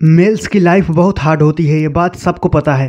Mails की life बहुत hard होती है, ये बात सबको पता है।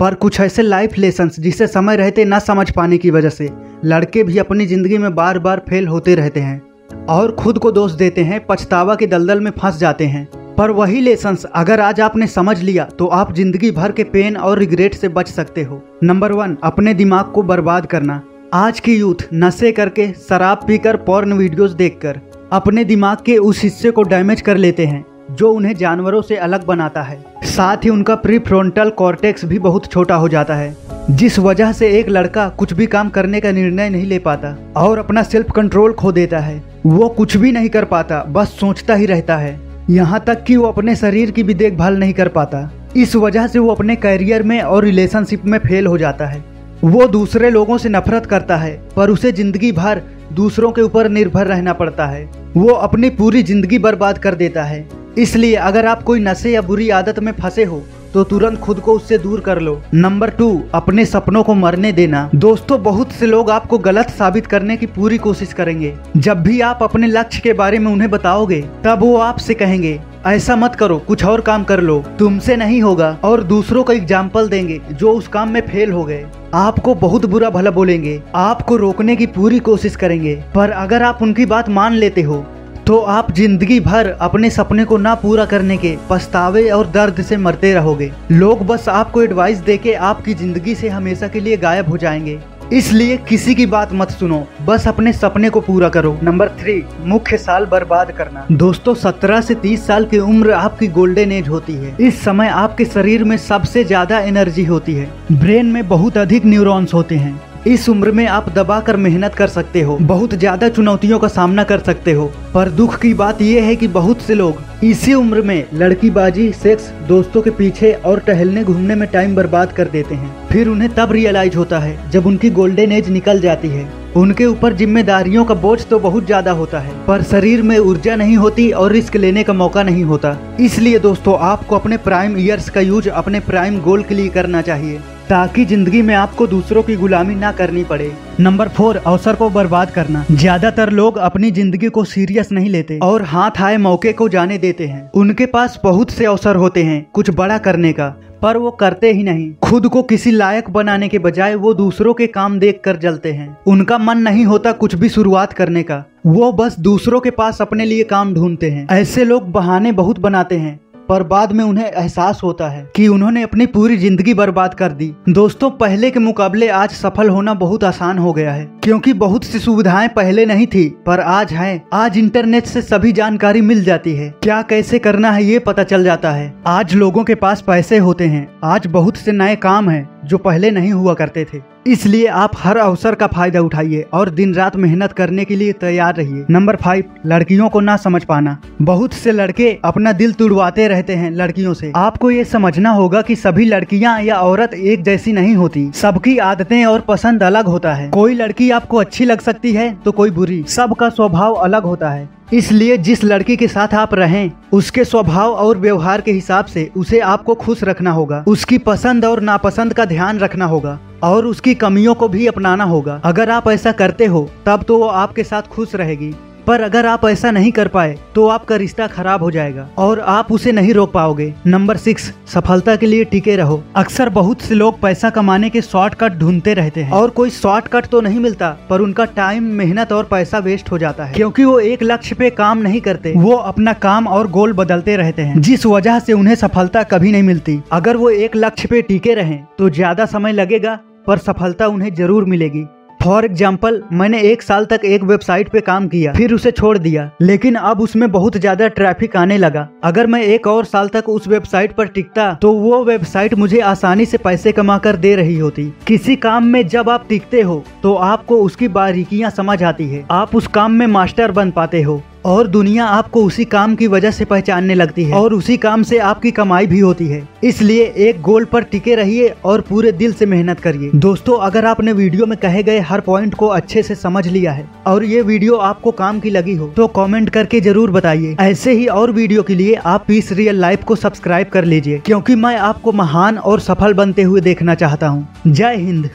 पर कुछ ऐसे लाइफ लेसन्स जिसे समय रहते ना समझ पाने की वजह से, लड़के भी अपनी ज़िंदगी में बार बार फेल होते रहते हैं और खुद को दोष देते हैं, पछतावा के दलदल में फंस जाते हैं। पर वही लेसन्स अगर आज आपने समझ लिया तो आप ज़िंदगी भर के पेन और रिग्रेट से बच सकते हो। नंबर वन अपने दिमाग को बर्बाद करना। आज की यूथ नशे करके शराब पीकर पॉर्न वीडियोस देखकर अपने दिमाग के उस हिस्से को डैमेज कर लेते हैं। जो उन्हें जानवरों से अलग बनाता है। साथ ही उनका प्री फ्रंटल कॉर्टेक्स भी बहुत छोटा हो जाता है, जिस वजह से एक लड़का कुछ भी काम करने का निर्णय नहीं ले पाता और अपना सेल्फ कंट्रोल खो देता है। वो कुछ भी नहीं कर पाता, बस सोचता ही रहता है। यहाँ तक कि वो अपने शरीर की भी देखभाल नहीं कर पाता। इस वजह से वो अपने करियर में और रिलेशनशिप में फेल हो जाता है। वो दूसरे लोगों से नफरत करता है, पर उसे ज़िंदगी भर दूसरों के ऊपर निर्भर रहना पड़ता है। वो अपनी पूरी ज़िंदगी बर्बाद कर देता है। इसलिए अगर आप कोई नशे या बुरी आदत में फंसे हो तो तुरंत खुद को उससे दूर कर लो। नंबर टू, अपने सपनों को मरने देना। दोस्तों, बहुत से लोग आपको गलत साबित करने की पूरी कोशिश करेंगे। जब भी आप अपने लक्ष्य के बारे में उन्हें बताओगे, तब वो आपसे कहेंगे, ऐसा मत करो, कुछ और काम कर लो। तुमसे नहीं होगा, और दूसरों को एग्ज़ाम्पल देंगे, जो उस काम में फेल हो गए। आपको बहुत बुरा भला बोलेंगे, आपको रोकने की पूरी कोशिश करेंगे। पर अगर आप उनकी बात मान लेते हो तो आप ज़िंदगी भर अपने सपने को ना पूरा करने के पछतावे और दर्द से मरते रहोगे। लोग बस आपको एडवाइस देके आपकी ज़िंदगी से हमेशा के लिए गायब हो जाएँगे। इसलिए किसी की बात मत सुनो। बस अपने सपने को पूरा करो। नंबर थ्री, मुख्य साल बर्बाद करना। दोस्तों, सत्रह से तीस साल की उम्र आपकी गोल्डन एज होती है। इस समय आपके शरीर में सबसे ज़्यादा एनर्जी होती है। ब्रेन में बहुत अधिक न्यूरॉन्स होते हैं। इस उम्र में आप दबा कर मेहनत कर सकते हो, बहुत ज़्यादा चुनौतियों का सामना कर सकते हो। पर दुख की बात यह है कि बहुत से लोग इसी उम्र में लड़कीबाजी, सेक्स, दोस्तों के पीछे और टहलने घूमने में टाइम बर्बाद कर देते हैं। फिर उन्हें तब रियलाइज़ होता है, जब उनकी गोल्डन एज निकल जाती है। उनके ऊपर जिम्मेदारियों का बोझ तो बहुत ज़्यादा होता है, पर शरीर में ऊर्जा नहीं होती और रिस्क लेने का मौका नहीं होता। इसलिए दोस्तों, आपको अपने प्राइम ईयर्स का यूज़ अपने प्राइम गोल के लिए करना चाहिए। ताकि ज़िंदगी में आपको दूसरों की गुलामी ना करनी पड़े। नंबर फोर अवसर को बर्बाद करना। ज़्यादातर लोग अपनी ज़िंदगी को सीरियस नहीं लेते और हाथ आए मौके को जाने देते हैं। उनके पास बहुत से अवसर होते हैं, कुछ बड़ा करने का, पर वो करते ही नहीं। खुद को किसी लायक बनाने के बजाय वो दूसरों के काम देख कर जलते हैं। उनका मन नहीं होता कुछ भी शुरुआत करने का। वो बस दूसरों के पास अपने लिए काम ढूंढते हैं। ऐसे लोग बहाने बहुत बनाते हैं। पर बाद में उन्हें एहसास होता है कि उन्होंने अपनी पूरी ज़िंदगी बर्बाद कर दी। दोस्तों, पहले के मुकाबले आज सफल होना बहुत आसान हो गया है, क्योंकि बहुत सी सुविधाएँ पहले नहीं थी, पर आज है। आज इंटरनेट से सभी जानकारी मिल जाती है। क्या कैसे करना है ये पता चल जाता है। आज लोगों के पास पैसे होते हैं। आज बहुत से नए काम है, जो पहले नहीं हुआ करते थे। इसलिए आप हर अवसर का फ़ायदा उठाइए और दिन रात मेहनत करने के लिए तैयार रहिए। नंबर फाइव, लड़कियों को ना समझ पाना। बहुत से लड़के अपना दिल तुड़वाते रहते हैं लड़कियों से। आपको ये समझना होगा कि सभी लड़कियाँ या औरत एक जैसी नहीं होती। सबकी आदतें और पसंद अलग होता है। कोई लड़की आपको अच्छी लग सकती है तो कोई बुरी। सबका स्वभाव अलग होता है। इसलिए जिस लड़की के साथ आप रहें, उसके स्वभाव और व्यवहार के हिसाब से उसे आपको खुश रखना होगा। उसकी पसंद और नापसंद का ध्यान रखना होगा और उसकी कमियों को भी अपनाना होगा। अगर आप ऐसा करते हो, तब तो वो आपके साथ खुश रहेगी। पर अगर आप ऐसा नहीं कर पाए तो आपका रिश्ता खराब हो जाएगा और आप उसे नहीं रोक पाओगे। नंबर सिक्स, सफलता के लिए टिके रहो। अक्सर बहुत से लोग पैसा कमाने के शॉर्टकट ढूंढते रहते हैं। और कोई शॉर्टकट तो नहीं मिलता, पर उनका टाइम, मेहनत और पैसा वेस्ट हो जाता है। क्योंकि वो एक लक्ष्य पे काम नहीं करते, वो अपना काम और गोल बदलते रहते हैं। जिस वजह से उन्हें सफलता कभी नहीं मिलती। अगर वो एक लक्ष्य पे टिके रहे तो ज़्यादा समय लगेगा, पर सफलता उन्हें ज़रूर मिलेगी। फॉर एग्ज़ाम्पल मैंने एक साल तक एक वेबसाइट पे काम किया, फिर उसे छोड़ दिया, लेकिन अब उसमें बहुत ज़्यादा ट्रैफ़िक आने लगा। अगर मैं एक और साल तक उस वेबसाइट पर टिकता तो वो वेबसाइट मुझे आसानी से पैसे कमा कर दे रही होती। किसी काम में जब आप टिकते हो तो आपको उसकी बारीकियाँ समझ आती है। आप उस काम में मास्टर बन पाते हो। और दुनिया आपको उसी काम की वजह से पहचानने लगती है। और उसी काम से आपकी कमाई भी होती है। इसलिए एक गोल पर टिके रहिए और पूरे दिल से मेहनत करिए। दोस्तों, अगर आपने वीडियो में कहे गए हर पॉइंट को अच्छे से समझ लिया है और ये वीडियो आपको काम की लगी हो तो कमेंट करके ज़रूर बताइए। ऐसे ही और वीडियो के लिए आप पीस रियल लाइफ को सब्सक्राइब कर लीजिए, क्योंकि मैं आपको महान और सफल बनते हुए देखना चाहता हूँ। जय हिंद।